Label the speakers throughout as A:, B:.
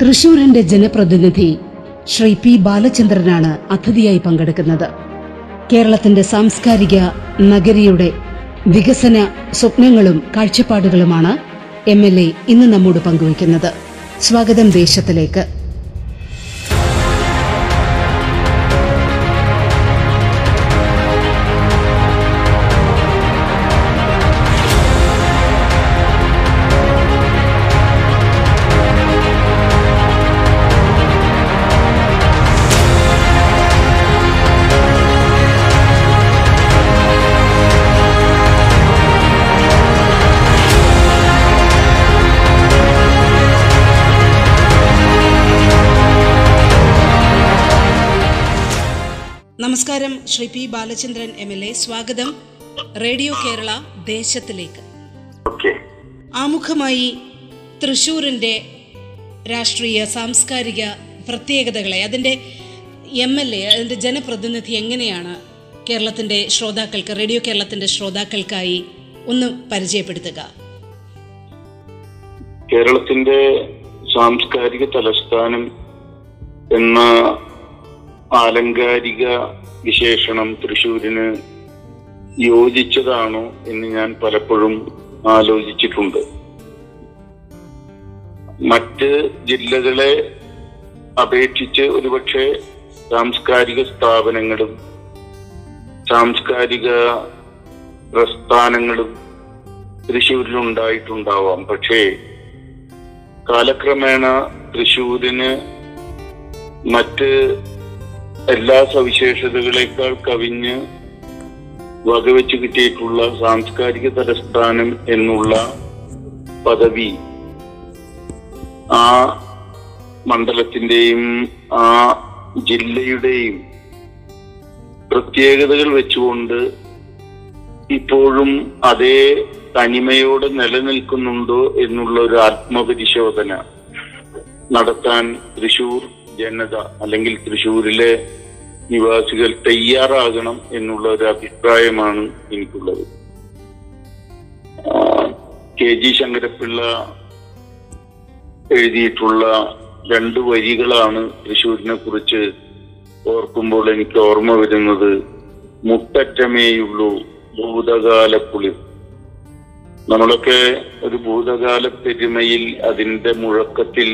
A: തൃശൂരിന്റെ ജനപ്രതിനിധി ശ്രീ പി ബാലചന്ദ്രനാണ് അതിഥിയായി പങ്കെടുക്കുന്നത്. കേരളത്തിന്റെ സാംസ്കാരിക നഗരിയുടെ വികസന സ്വപ്നങ്ങളും കാഴ്ചപ്പാടുകളുമാണ് എം എൽ എ ഇന്ന് നമ്മോട് പങ്കുവയ്ക്കുന്നത്. സ്വാഗതം ദേശത്തിലേക്ക്. Shri P Balachandran M L A സ്വാഗതം റേഡിയോ കേരള ദേശത്തിലേക്ക്. ആമുഖമായി തൃശൂരിന്റെ രാഷ്ട്രീയ സാംസ്കാരിക പ്രത്യേകതകളെ അതിന്റെ എം എൽ എ അതിന്റെ ജനപ്രതിനിധി എങ്ങനെയാണ് കേരളത്തിന്റെ ശ്രോതാക്കൾക്ക് റേഡിയോ കേരളത്തിന്റെ ശ്രോതാക്കൾക്കായി ഒന്ന് പരിചയപ്പെടുത്തുക?
B: കേരളത്തിന്റെ സാംസ്കാരിക തലസ്ഥാനം എന്ന ആലങ്കാരിക വിശേഷണം തൃശൂരിന് യോജിച്ചതാണോ എന്ന് ഞാൻ പലപ്പോഴും ആലോചിച്ചിട്ടുണ്ട്. മറ്റ് ജില്ലകളെ അപേക്ഷിച്ച് ഒരുപക്ഷെ സാംസ്കാരിക സ്ഥാപനങ്ങളും സാംസ്കാരിക പ്രസ്ഥാനങ്ങളും തൃശ്ശൂരിലുണ്ടായിട്ടുണ്ടാവാം പക്ഷേ കാലക്രമേണ തൃശ്ശൂരിന് മറ്റ് എല്ലാ സവിശേഷതകളെക്കാൾ കവിഞ്ഞ് വകവെച്ച് കിട്ടിയിട്ടുള്ള സാംസ്കാരിക തലസ്ഥാനം എന്നുള്ള പദവി ആ മണ്ഡലത്തിന്റെയും ആ ജില്ലയുടെയും പ്രത്യേകതകൾ വെച്ചുകൊണ്ട് ഇപ്പോഴും അതേ തനിമയോടെ നിലനിൽക്കുന്നുണ്ടോ എന്നുള്ള ഒരു ആത്മപരിശോധന നടത്താൻ തൃശൂർ ജനത അല്ലെങ്കിൽ തൃശൂരിലെ നിവാസികൾ തയ്യാറാകണം എന്നുള്ള ഒരു അഭിപ്രായമാണ് എനിക്കുള്ളത്. കെ ജി ശങ്കരപ്പിള്ള എഴുതിയിട്ടുള്ള രണ്ട് വരികളാണ് തൃശൂരിനെ കുറിച്ച് ഓർക്കുമ്പോൾ എനിക്ക് ഓർമ്മ വരുന്നത്. മുട്ടറ്റമേയുള്ളൂ ഭൂതകാല കുളിർ. നമ്മളൊക്കെ ഒരു ഭൂതകാല പെരുമയിൽ അതിന്റെ മുഴക്കത്തിൽ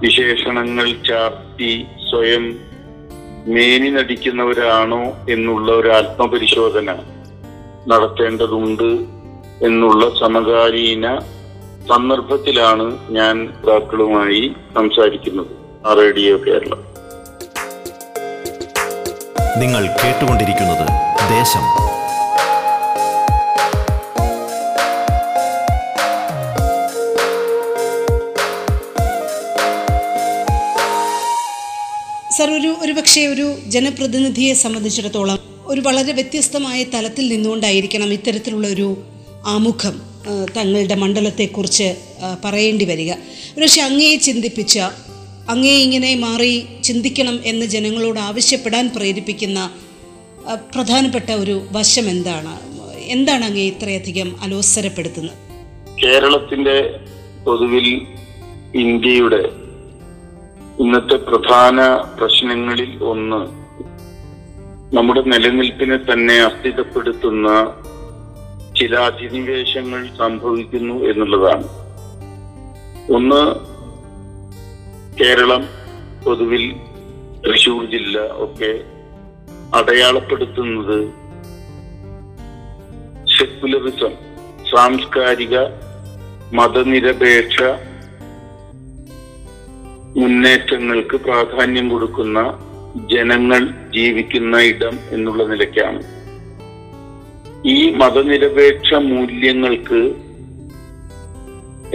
B: വിശേഷണങ്ങൾ ചാർത്തി സ്വയം മേനി നടിക്കുന്നവരാണോ എന്നുള്ള ഒരു ആത്മപരിശോധന നടത്തേണ്ടതുണ്ട് എന്നുള്ള സമകാലീന സന്ദർഭത്തിലാണ് ഞാൻ താക്കളുമായി സംസാരിക്കുന്നത് ആ റേഡിയോ കേരളം.
C: നിങ്ങൾ കേട്ടുകൊണ്ടിരിക്കുന്നത് ദേശം
A: ഒരു ഒരു പക്ഷേ ഒരു ജനപ്രതിനിധിയെ സംബന്ധിച്ചിടത്തോളം ഒരു വളരെ വ്യത്യസ്തമായ തലത്തിൽ നിന്നുകൊണ്ടായിരിക്കണം ഇത്തരത്തിലുള്ള ഒരു ആമുഖം തങ്ങളുടെ മണ്ഡലത്തെക്കുറിച്ച് പറയേണ്ടി വരിക. പക്ഷെ അങ്ങയെ ചിന്തിപ്പിച്ച അങ്ങേ ഇങ്ങനെ മാറി ചിന്തിക്കണം എന്ന് ജനങ്ങളോട് ആവശ്യപ്പെടാൻ പ്രേരിപ്പിക്കുന്ന പ്രധാനപ്പെട്ട ഒരു വശം എന്താണ്? എന്താണ് അങ്ങേ ഇത്രയധികം അലോസരപ്പെടുത്തുന്നത്?
B: കേരളത്തിന്റെ പൊതുവിൽ ഇന്ത്യയുടെ ഇന്നത്തെ പ്രധാന പ്രശ്നങ്ങളിൽ ഒന്ന്. നമ്മുടെ നിലനിൽപ്പിനെ തന്നെ അസ്ഥിതപ്പെടുത്തുന്ന ചില അധിനിവേശങ്ങൾ സംഭവിക്കുന്നു എന്നുള്ളതാണ്. ഒന്ന് കേരളം പൊതുവിൽ തൃശൂർ ജില്ല ഒക്കെ അടയാളപ്പെടുത്തുന്നത് സെക്കുലറിസം സാംസ്കാരിക മതനിരപേക്ഷ മുന്നേറ്റങ്ങൾക്ക് പ്രാധാന്യം കൊടുക്കുന്ന ജനങ്ങൾ ജീവിക്കുന്ന ഇടം എന്നുള്ള നിലയ്ക്കാണ്. ഈ മതനിരപേക്ഷ മൂല്യങ്ങൾക്ക്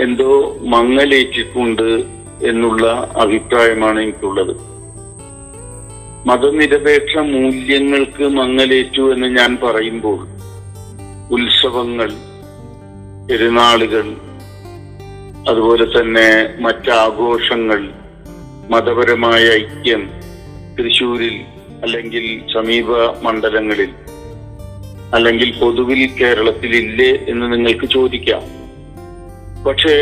B: എന്തോ മങ്ങലേറ്റിട്ടുണ്ട് എന്നുള്ള അഭിപ്രായമാണ് എനിക്കുള്ളത്. മതനിരപേക്ഷ മൂല്യങ്ങൾക്ക് മങ്ങലേറ്റു എന്ന് ഞാൻ പറയുമ്പോൾ ഉത്സവങ്ങൾ പെരുന്നാളുകൾ അതുപോലെ തന്നെ മറ്റാഘോഷങ്ങൾ മതപരമായ ഐക്യം തൃശൂരിൽ അല്ലെങ്കിൽ സമീപ മണ്ഡലങ്ങളിൽ അല്ലെങ്കിൽ പൊതുവിൽ കേരളത്തിൽ ഇല്ലേ എന്ന് നിങ്ങൾക്ക് ചോദിക്കാം. പക്ഷേ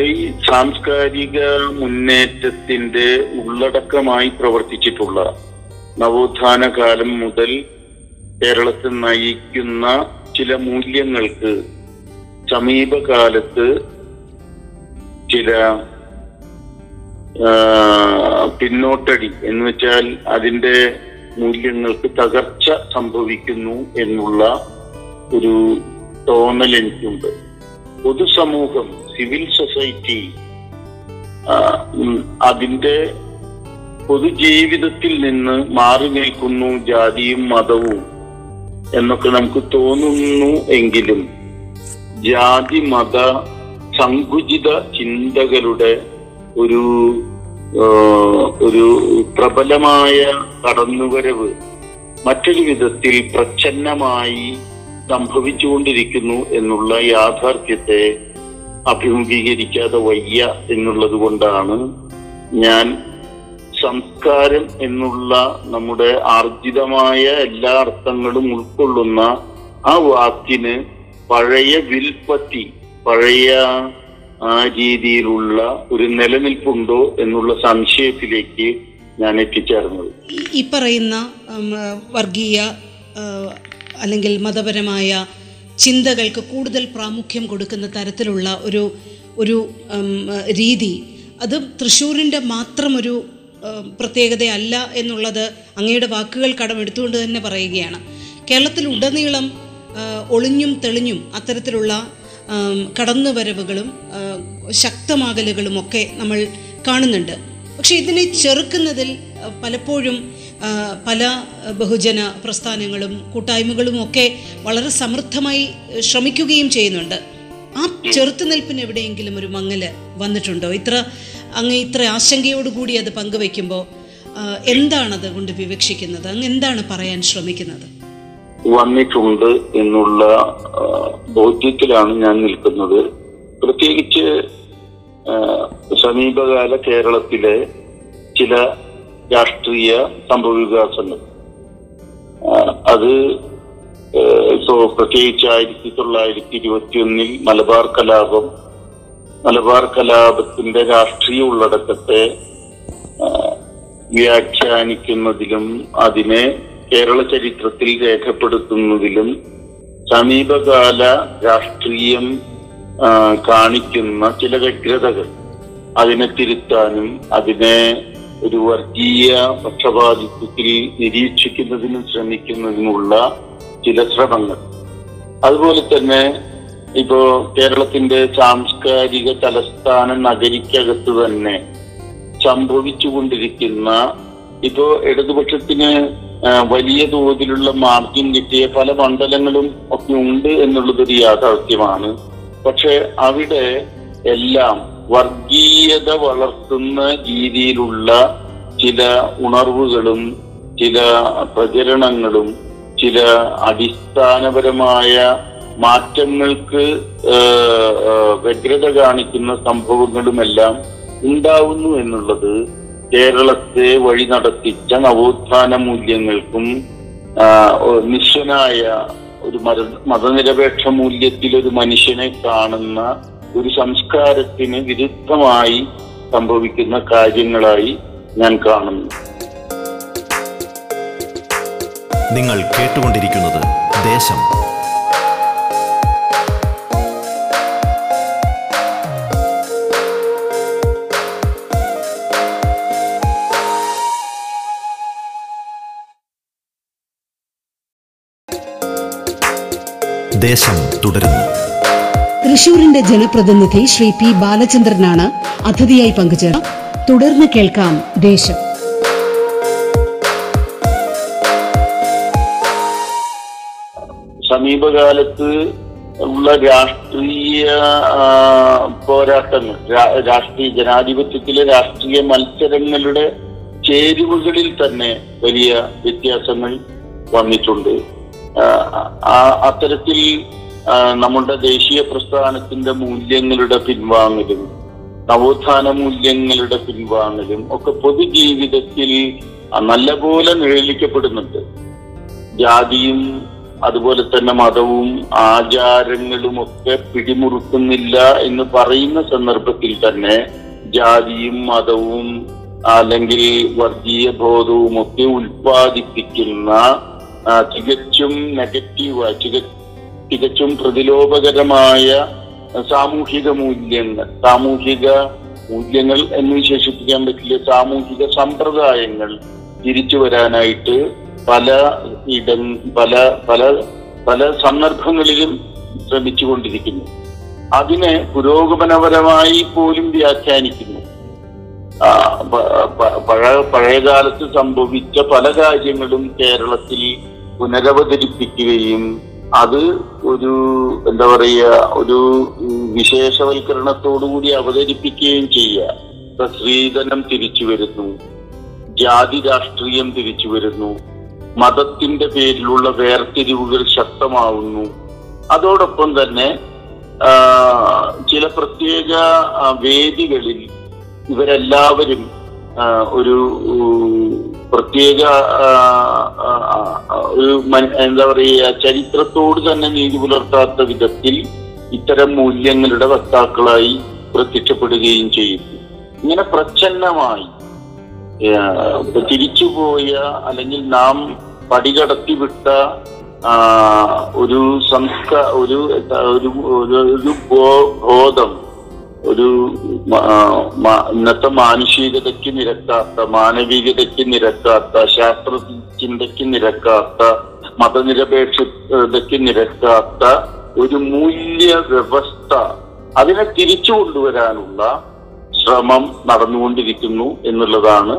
B: ഈ സാംസ്കാരിക മുന്നേറ്റത്തിന്റെ ഉള്ളടക്കമായി പ്രവർത്തിച്ചിട്ടുള്ള നവോത്ഥാന കാലം മുതൽ കേരളത്തിൽ നയിക്കുന്ന ചില മൂല്യങ്ങൾക്ക് സമീപകാലത്ത് ചില പിന്നോട്ടടി എന്ന് വെച്ചാൽ അതിന്റെ മൂല്യങ്ങൾക്ക് തകർച്ച സംഭവിക്കുന്നു എന്നുള്ള ഒരു തോന്നൽ എനിക്കുണ്ട്. പൊതുസമൂഹം സിവിൽ സൊസൈറ്റി അതിന്റെ പൊതുജീവിതത്തിൽ നിന്ന് മാറി നിൽക്കുന്നു ജാതിയും മതവും എന്നൊക്കെ നമുക്ക് തോന്നുന്നു എങ്കിലും ജാതി മത സങ്കുചിത ചിന്തകളുടെ ഒരു ഒരു പ്രബലമായ കടന്നുവരവ് മറ്റൊരു വിധത്തിൽ പ്രച്ഛന്നമായി സംഭവിച്ചുകൊണ്ടിരിക്കുന്നു എന്നുള്ള യാഥാർത്ഥ്യത്തെ അഭിമുഖീകരിക്കാതെ വയ്യ എന്നുള്ളത് കൊണ്ടാണ് ഞാൻ സംസ്കാരം എന്നുള്ള നമ്മുടെ ആർജിതമായ എല്ലാ അർത്ഥങ്ങളും ഉൾക്കൊള്ളുന്ന ആ വാക്കിന് പഴയ വിൽപ്പത്തി പഴയ ആ രീതിയിലുള്ള ഒരു നിലനിൽപ്പുണ്ടോ എന്നുള്ള സംശയത്തിലേക്ക് ഞാൻ എത്തിച്ചേർന്നത്.
A: ഈ- പറയുന്ന വർഗീയ അല്ലെങ്കിൽ മതപരമായ ചിന്തകൾക്ക് കൂടുതൽ പ്രാമുഖ്യം കൊടുക്കുന്ന തരത്തിലുള്ള ഒരു ഒരു രീതി അത് തൃശ്ശൂരിന്റെ മാത്രം ഒരു പ്രത്യേകതയല്ല എന്നുള്ളത് അങ്ങയുടെ വാക്കുകൾ കടമെടുത്തുകൊണ്ട് തന്നെ പറയുകയാണ്. കേരളത്തിൽ ഉടനീളം ഒളിഞ്ഞും തെളിഞ്ഞും അത്തരത്തിലുള്ള കടന്നുവരവുകളും ശക്തമാകലുകളും ഒക്കെ നമ്മൾ കാണുന്നുണ്ട്. പക്ഷെ ഇതിനെ ചെറുക്കുന്നതിൽ പലപ്പോഴും പല ബഹുജന പ്രസ്ഥാനങ്ങളും കൂട്ടായ്മകളും ഒക്കെ വളരെ സമൃദ്ധമായി ശ്രമിക്കുകയും ചെയ്യുന്നുണ്ട്. ആ ചെറുത്തുനിൽപ്പിന് എവിടെയെങ്കിലും ഒരു മങ്ങൽ വന്നിട്ടുണ്ടോ? ഇത്ര അങ്ങ് ഇത്ര ആശങ്കയോടുകൂടി അത് പങ്കുവെക്കുമ്പോൾ എന്താണത് കൊണ്ട് വിവക്ഷിക്കുന്നത്? അങ്ങ് എന്താണ് പറയാൻ ശ്രമിക്കുന്നത്?
B: വന്നിട്ടുണ്ട് എന്നുള്ള ബോധ്യത്തിലാണ് ഞാൻ നിൽക്കുന്നത്. പ്രത്യേകിച്ച് സമീപകാല കേരളത്തിലെ ചില രാഷ്ട്രീയ സംഭവവികാസങ്ങൾ അത് ഇപ്പോ പ്രത്യേകിച്ച് ആയിരത്തി തൊള്ളായിരത്തി ഇരുപത്തിയൊന്നിൽ മലബാർ കലാപം മലബാർ കലാപത്തിന്റെ രാഷ്ട്രീയ ഉള്ളടക്കത്തെ വ്യാഖ്യാനിക്കുന്നതിലും അതിനെ കേരള ചരിത്രത്തിൽ രേഖപ്പെടുത്തുന്നതിലും സമീപകാല രാഷ്ട്രീയം കാണിക്കുന്ന ചില വ്യഗ്രതകൾ അതിനെ തിരുത്താനും അതിനെ ഒരു വർഗീയ പക്ഷപാതിത്വത്തിൽ നിരീക്ഷിക്കുന്നതിനും ശ്രമിക്കുന്നതിനുള്ള ചില ശ്രമങ്ങൾ. അതുപോലെ തന്നെ ഇപ്പോ കേരളത്തിന്റെ സാംസ്കാരിക തലസ്ഥാന നഗരിക്കകത്ത് തന്നെ സംഭവിച്ചുകൊണ്ടിരിക്കുന്ന ഇപ്പോ ഇടതുപക്ഷത്തിന് വലിയ തോതിലുള്ള മാർജിൻ കിട്ടിയ പല മണ്ഡലങ്ങളും ഒക്കെ ഉണ്ട് എന്നുള്ളതൊരു യാഥാർത്ഥ്യമാണ്. പക്ഷെ അവിടെ എല്ലാം വർഗീയത വളർത്തുന്ന രീതിയിലുള്ള ചില ഉണർവുകളും ചില പ്രചരണങ്ങളും ചില അടിസ്ഥാനപരമായ മാറ്റങ്ങൾക്ക് വ്യഗ്രത കാണിക്കുന്ന സംഭവങ്ങളുമെല്ലാം ഉണ്ടാവുന്നു എന്നുള്ളത് കേരളത്തെ വഴി നടത്തിച്ച നവോത്ഥാന മൂല്യങ്ങൾക്കും നിശ്വനായ ഒരു മത മതനിരപേക്ഷ മൂല്യത്തിൽ ഒരു മനുഷ്യനെ കാണുന്ന ഒരു സംസ്കാരത്തിന് വിരുദ്ധമായി സംഭവിക്കുന്ന കാര്യങ്ങളായി ഞാൻ കാണുന്നു.
C: നിങ്ങൾ കേട്ടുകൊണ്ടിരിക്കുന്നത് ദേശം. ദേശം തുടരുന്നു.
A: തൃശൂരിന്റെ ജനപ്രതിനിധി ശ്രീ പി ബാലചന്ദ്രനാണ് അതിഥിയായി പങ്കുചേർന്നത്. തുടർന്ന് കേൾക്കാം ദേശം.
B: സമീപകാലത്ത് ഉള്ള രാഷ്ട്രീയ പോരാട്ടങ്ങൾ രാഷ്ട്രീയ ജനാധിപത്യത്തിലെ രാഷ്ട്രീയ മത്സരങ്ങളുടെ ചേരുവകളിൽ തന്നെ വലിയ വ്യത്യാസങ്ങൾ വന്നിട്ടുണ്ട്. അത്തരത്തിൽ നമ്മുടെ ദേശീയ പ്രസ്ഥാനത്തിന്റെ മൂല്യങ്ങളുടെ പിൻവാങ്ങലും നവോത്ഥാന മൂല്യങ്ങളുടെ പിൻവാങ്ങലും ഒക്കെ പൊതുജീവിതത്തിൽ നല്ലപോലെ നിഴലിക്കപ്പെടുന്നുണ്ട്. ജാതിയും അതുപോലെ തന്നെ മതവും ആചാരങ്ങളും ഒക്കെ പിടിമുറുക്കുന്നില്ല എന്ന് പറയുന്ന സന്ദർഭത്തിൽ തന്നെ ജാതിയും മതവും അല്ലെങ്കിൽ വർഗീയ ബോധവും ഒക്കെ ഉൽപ്പാദിപ്പിക്കുന്ന തികച്ചും നെഗറ്റീവ് തിക- തികച്ചും പ്രതിലോഭകരമായ സാമൂഹിക മൂല്യങ്ങൾ സാമൂഹിക മൂല്യങ്ങൾ എന്ന് വിശേഷിപ്പിക്കാൻ പറ്റില്ല സാമൂഹിക സമ്പ്രദായങ്ങൾ തിരിച്ചു വരാനായിട്ട് പല ഇട പല പല പല സന്ദർഭങ്ങളിലും ശ്രമിച്ചുകൊണ്ടിരിക്കുന്നു. അതിനെ പുരോഗമനപരമായി പോലും വ്യാഖ്യാനിക്കുന്നു. പഴയ പഴയകാലത്ത് സംഭവിച്ച പല കാര്യങ്ങളും കേരളത്തിൽ പുനരവതരിപ്പിക്കുകയും അത് ഒരു എന്താ പറയുക ഒരു വിശേഷവൽക്കരണത്തോടുകൂടി അവതരിപ്പിക്കുകയും ചെയ്യുക. സ്ത്രീധനം തിരിച്ചു വരുന്നു ജാതി രാഷ്ട്രീയം തിരിച്ചു വരുന്നു മതത്തിന്റെ പേരിലുള്ള വേർതിരിവുകൾ ശക്തമാവുന്നു. അതോടൊപ്പം തന്നെ ചില പ്രത്യേക വേദികളിൽ ഇവരെല്ലാവരും ഒരു പ്രത്യേക ഒരു എന്താ പറയുക ചരിത്രത്തോട് തന്നെ നീതി പുലർത്താത്ത വിധത്തിൽ ഇത്തരം മൂല്യങ്ങളുടെ വക്താക്കളായി പ്രത്യക്ഷപ്പെടുകയും ചെയ്യുന്നു. ഇങ്ങനെ പ്രച്ഛന്നമായി തിരിച്ചുപോയ അല്ലെങ്കിൽ നാം പടികടത്തി വിട്ട ഒരു സംസ്ക ഒരു ഒരു ഒരു- ഒരു ബോധം ഒരു ഇന്നത്തെ മാനുഷികതയ്ക്ക് നിരക്കാത്ത മാനവികതയ്ക്ക് നിരക്കാത്ത ശാസ്ത്ര ചിന്തയ്ക്ക് നിരക്കാത്ത മതനിരപേക്ഷതയ്ക്ക് നിരക്കാത്ത ഒരു മൂല്യ വ്യവസ്ഥ അതിനെ തിരിച്ചു കൊണ്ടുവരാനുള്ള ശ്രമം നടന്നുകൊണ്ടിരിക്കുന്നു എന്നുള്ളതാണ്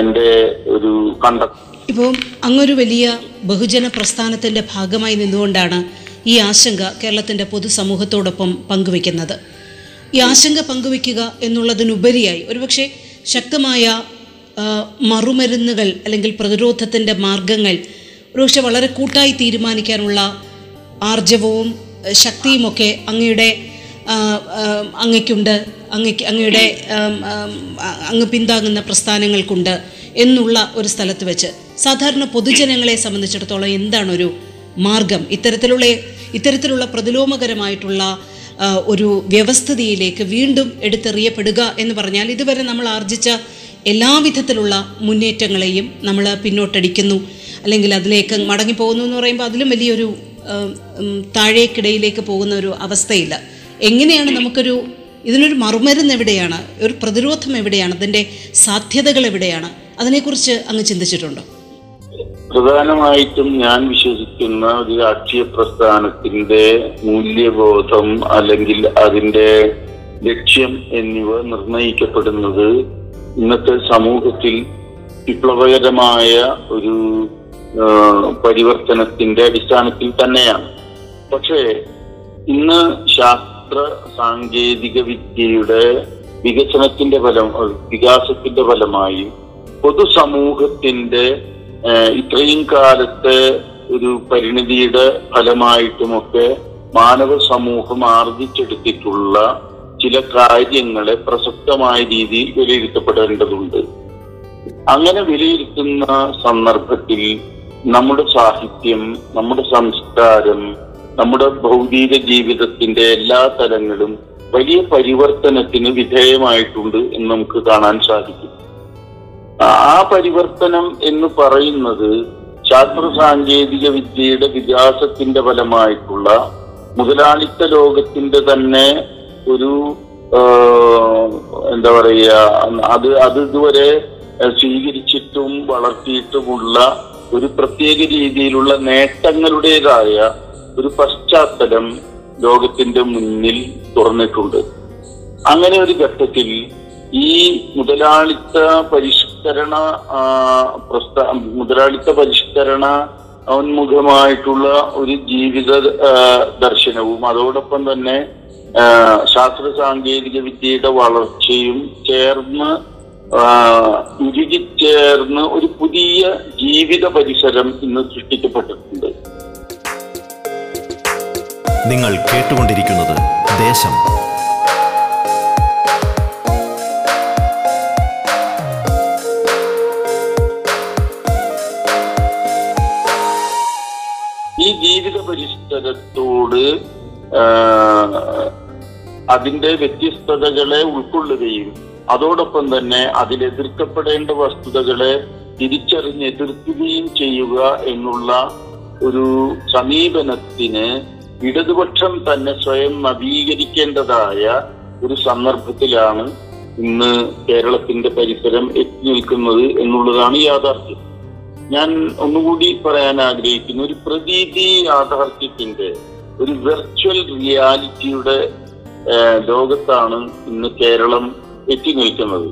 B: എന്റെ ഒരു കണ്ടെത്തൽ.
A: ഇപ്പോൾ അങ്ങൊരു വലിയ ബഹുജന പ്രസ്ഥാനത്തിന്റെ ഭാഗമായി നിന്നുകൊണ്ടാണ് ഈ ആശങ്ക കേരളത്തിന്റെ പൊതുസമൂഹത്തോടൊപ്പം പങ്കുവെക്കുന്നത്. ഈ ആശങ്ക പങ്കുവെക്കുക എന്നുള്ളതിനുപരിയായി ഒരുപക്ഷെ ശക്തമായ മറുമരുന്നുകൾ അല്ലെങ്കിൽ പ്രതിരോധത്തിന്റെ മാർഗങ്ങൾ ഒരുപക്ഷെ വളരെ കൂട്ടായി തീരുമാനിക്കാനുള്ള ആർജവവും ശക്തിയുമൊക്കെ അങ്ങയുടെ അങ്ങയ്ക്കുണ്ട്. അങ്ങയ്ക്ക് അങ്ങയുടെ അങ്ങ് പിന്താങ്ങുന്ന പ്രസ്ഥാനങ്ങൾക്കുണ്ട് എന്നുള്ള ഒരു സ്ഥലത്ത് വെച്ച് സാധാരണ പൊതുജനങ്ങളെ സംബന്ധിച്ചിടത്തോളം എന്താണ് ഒരു മാർഗം? ഇത്തരത്തിലുള്ള ഇത്തരത്തിലുള്ള പ്രതിലോമകരമായിട്ടുള്ള ഒരു വ്യവസ്ഥിതിയിലേക്ക് വീണ്ടും എടുത്തെറിയപ്പെടുക എന്ന് പറഞ്ഞാൽ ഇതുവരെ നമ്മൾ ആർജിച്ച എല്ലാവിധത്തിലുള്ള മുന്നേറ്റങ്ങളെയും നമ്മൾ പിന്നോട്ടടിക്കുന്നു. അല്ലെങ്കിൽ അതിലേക്ക് മടങ്ങിപ്പോകുന്നു എന്ന് പറയുമ്പോൾ അതിലും വലിയൊരു താഴേക്കിടയിലേക്ക് പോകുന്ന ഒരു അവസ്ഥയില്ല. എങ്ങനെയാണ് നമുക്കൊരു ഇതിനൊരു മറുമരുന്ന് എവിടെയാണ്? ഒരു പ്രതിരോധം എവിടെയാണ്? അതിന്റെ സാധ്യതകൾ എവിടെയാണ്? അതിനെക്കുറിച്ച് അങ്ങ് ചിന്തിച്ചിട്ടുണ്ടോ?
B: പ്രധാനമായിട്ടും ഞാൻ വിശ്വസിക്കുന്ന ഒരു രാഷ്ട്രീയ പ്രസ്ഥാനത്തിന്റെ മൂല്യബോധം അല്ലെങ്കിൽ അതിന്റെ ലക്ഷ്യം എന്നിവ നിർണയിക്കപ്പെടുന്നത് ഇന്നത്തെ സമൂഹത്തിൽ വിപ്ലവകരമായ ഒരു പരിവർത്തനത്തിന്റെ അടിസ്ഥാനത്തിൽ തന്നെയാണ്. പക്ഷേ ഇന്ന് ശാസ്ത്ര സാങ്കേതിക വിദ്യയുടെ വികസനത്തിന്റെ ഫലം വികാസത്തിന്റെ ഫലമായി പൊതുസമൂഹത്തിന്റെ ഇത്രയും കാലത്തെ ഒരു പരിണിതിയുടെ ഫലമായിട്ടുമൊക്കെ മാനവ സമൂഹം ആർജിച്ചെടുത്തിട്ടുള്ള ചില കാര്യങ്ങളെ പ്രസക്തമായ രീതിയിൽ വിലയിരുത്തപ്പെടേണ്ടതുണ്ട്. അങ്ങനെ വിലയിരുത്തുന്ന സന്ദർഭത്തിൽ നമ്മുടെ സാഹിത്യം നമ്മുടെ സംസ്കാരം നമ്മുടെ ഭൗതിക ജീവിതത്തിന്റെ എല്ലാ തലങ്ങളും വലിയ പരിവർത്തനത്തിന് വിധേയമായിട്ടുണ്ട് എന്ന് നമുക്ക് കാണാൻ സാധിക്കും. ആ പരിവർത്തനം എന്ന് പറയുന്നത് ശാസ്ത്ര സാങ്കേതിക വിദ്യയുടെ വികാസത്തിന്റെ ഫലമായിട്ടുള്ള മുതലാളിത്ത ലോകത്തിന്റെ തന്നെ ഒരു എന്താ പറയുക അത് അത് ഇതുവരെ സ്വീകരിച്ചിട്ടും വളർത്തിയിട്ടുമുള്ള ഒരു പ്രത്യേക രീതിയിലുള്ള നേട്ടങ്ങളുടേതായ ഒരു പശ്ചാത്തലം ലോകത്തിന്റെ മുന്നിൽ തുറന്നിട്ടുണ്ട്. അങ്ങനെ ഒരു ഘട്ടത്തിൽ ഈ മുതലാളിത്ത പരിഷ്കരണ പ്രസ്താ മുതലാളിത്ത പരിഷ്കരണ ഉന്മുഖമായിട്ടുള്ള ഒരു ജീവിത ദർശനവും അതോടൊപ്പം തന്നെ ശാസ്ത്ര സാങ്കേതിക വിദ്യയുടെ വളർച്ചയും ചേർന്ന് ഉരുകിച്ചേർന്ന് ഒരു പുതിയ ജീവിത പരിസരം ഇന്ന് സൃഷ്ടിക്കപ്പെട്ടിട്ടുണ്ട്.
C: നിങ്ങൾ കേട്ടുകൊണ്ടിരിക്കുന്നത് ദേശം.
B: ഈ ജീവിത പരിഷ്കരത്തോട് അതിന്റെ വ്യത്യസ്തതകളെ ഉൾക്കൊള്ളുകയും അതോടൊപ്പം തന്നെ അതിലെതിർക്കപ്പെടേണ്ട വസ്തുതകളെ തിരിച്ചറിഞ്ഞ് എതിർക്കുകയും ചെയ്യുക എന്നുള്ള ഒരു സമീപനത്തിന് ഇടതുപക്ഷം തന്നെ സ്വയം നവീകരിക്കേണ്ടതായ ഒരു സന്ദർഭത്തിലാണ് ഇന്ന് കേരളത്തിന്റെ പരിസരം എത്തി നിൽക്കുന്നത് എന്നുള്ളതാണ് യാഥാർത്ഥ്യം. ഞാൻ ഒന്നുകൂടി പറയാൻ ആഗ്രഹിക്കുന്നു. ഒരു പ്രതീതി യാഥാർത്ഥ്യത്തിന്റെ ഒരു വെർച്വൽ റിയാലിറ്റിയുടെ ലോകത്താണ് ഇന്ന് കേരളം എത്തി നിൽക്കുന്നത്.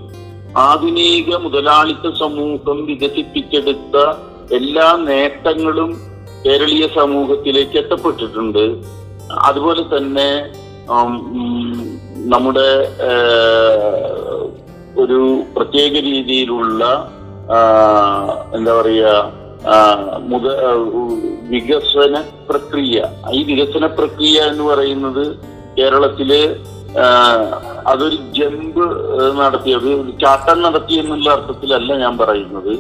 B: ആധുനിക മുതലാളിത്ത സമൂഹം വികസിപ്പിച്ചെടുത്ത എല്ലാ നേട്ടങ്ങളും കേരളീയ സമൂഹത്തിലേക്ക് എത്തപ്പെട്ടിട്ടുണ്ട്. അതുപോലെ തന്നെ നമ്മുടെ ഒരു പ്രത്യേക രീതിയിലുള്ള എന്താ പറയുക മുത വികസന പ്രക്രിയ. ഈ വികസന പ്രക്രിയ എന്ന് പറയുന്നത് കേരളത്തിൽ അതൊരു ജമ്പ് നടത്തിയത് ചാട്ടം നടത്തി എന്നുള്ള അർത്ഥത്തിലല്ല ഞാൻ പറയുന്നത്.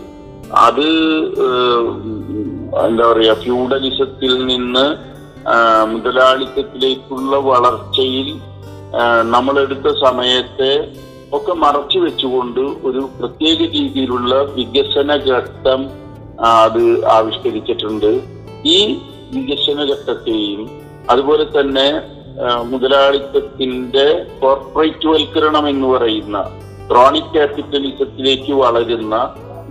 B: അത് എന്താ പറയാ ഫ്യൂഡലിസത്തിൽ നിന്ന് മുതലാളിത്തത്തിലേക്കുള്ള വളർച്ചയിൽ നമ്മളെടുത്ത സമയത്തെ ഒക്കെ മറച്ചു വെച്ചുകൊണ്ട് ഒരു പ്രത്യേക രീതിയിലുള്ള വികസന ഘട്ടം അത് ആവിഷ്കരിച്ചിട്ടുണ്ട്. ഈ വികസന ഘട്ടത്തെയും അതുപോലെ തന്നെ മുതലാളിത്തത്തിന്റെ കോർപ്പറേറ്റ് വൽക്കരണം എന്ന് പറയുന്ന ക്രോണിക് ക്യാപിറ്റലിസത്തിലേക്ക് വളരുന്ന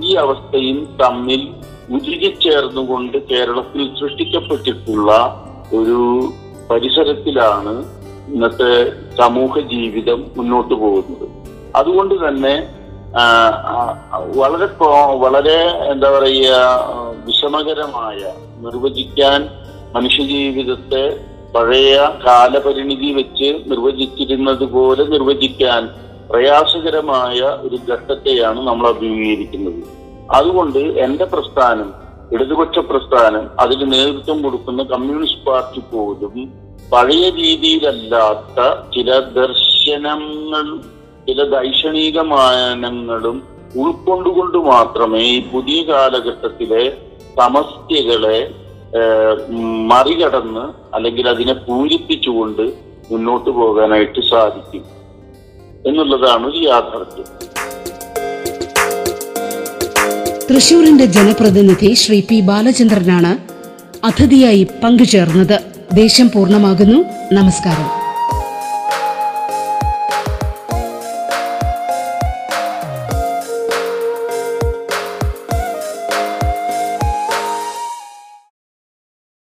B: ഈ അവസ്ഥയും തമ്മിൽ ഉരുകിച്ചേർന്നുകൊണ്ട് കേരളത്തിൽ സൃഷ്ടിക്കപ്പെട്ടിട്ടുള്ള ഒരു പരിസരത്തിലാണ് ഇന്നത്തെ സമൂഹ ജീവിതം മുന്നോട്ട് പോകുന്നത്. അതുകൊണ്ട് തന്നെ വളരെ വളരെ എന്താ പറയുക വിഷമകരമായ നിർവചിക്കാൻ മനുഷ്യജീവിതത്തെ പഴയ കാലപരിണിതി വെച്ച് നിർവചിച്ചിരുന്നത് പോലെ നിർവചിക്കാൻ പ്രയാസകരമായ ഒരു ഘട്ടത്തെയാണ് നമ്മൾ അഭിമുഖീകരിക്കുന്നത്. അതുകൊണ്ട് എന്റെ പ്രസ്ഥാനം ഇടതുപക്ഷ പ്രസ്ഥാനം അതിന് നേതൃത്വം കൊടുക്കുന്ന കമ്മ്യൂണിസ്റ്റ് പാർട്ടി പോലും പഴയ രീതിയിലല്ലാത്ത ചില ദർശനങ്ങൾ ചില ദൈക്ഷണിക മാനങ്ങളും ഉൾക്കൊണ്ടുകൊണ്ട് മാത്രമേ ഈ പുതിയ കാലഘട്ടത്തിലെ സമസ്യകളെ മറികടന്ന് അല്ലെങ്കിൽ അതിനെ പൂരിപ്പിച്ചുകൊണ്ട് മുന്നോട്ട് പോകാനായിട്ട് സാധിക്കും എന്നുള്ളതാണ് ഒരു യാഥാർത്ഥ്യം.
A: തൃശൂരിന്റെ ജനപ്രതിനിധി ശ്രീ പി ബാലചന്ദ്രനാണ് അതിഥിയായി പങ്കുചേർന്നത്. ദേശം പൂർണമാകുന്നു. നമസ്കാരം.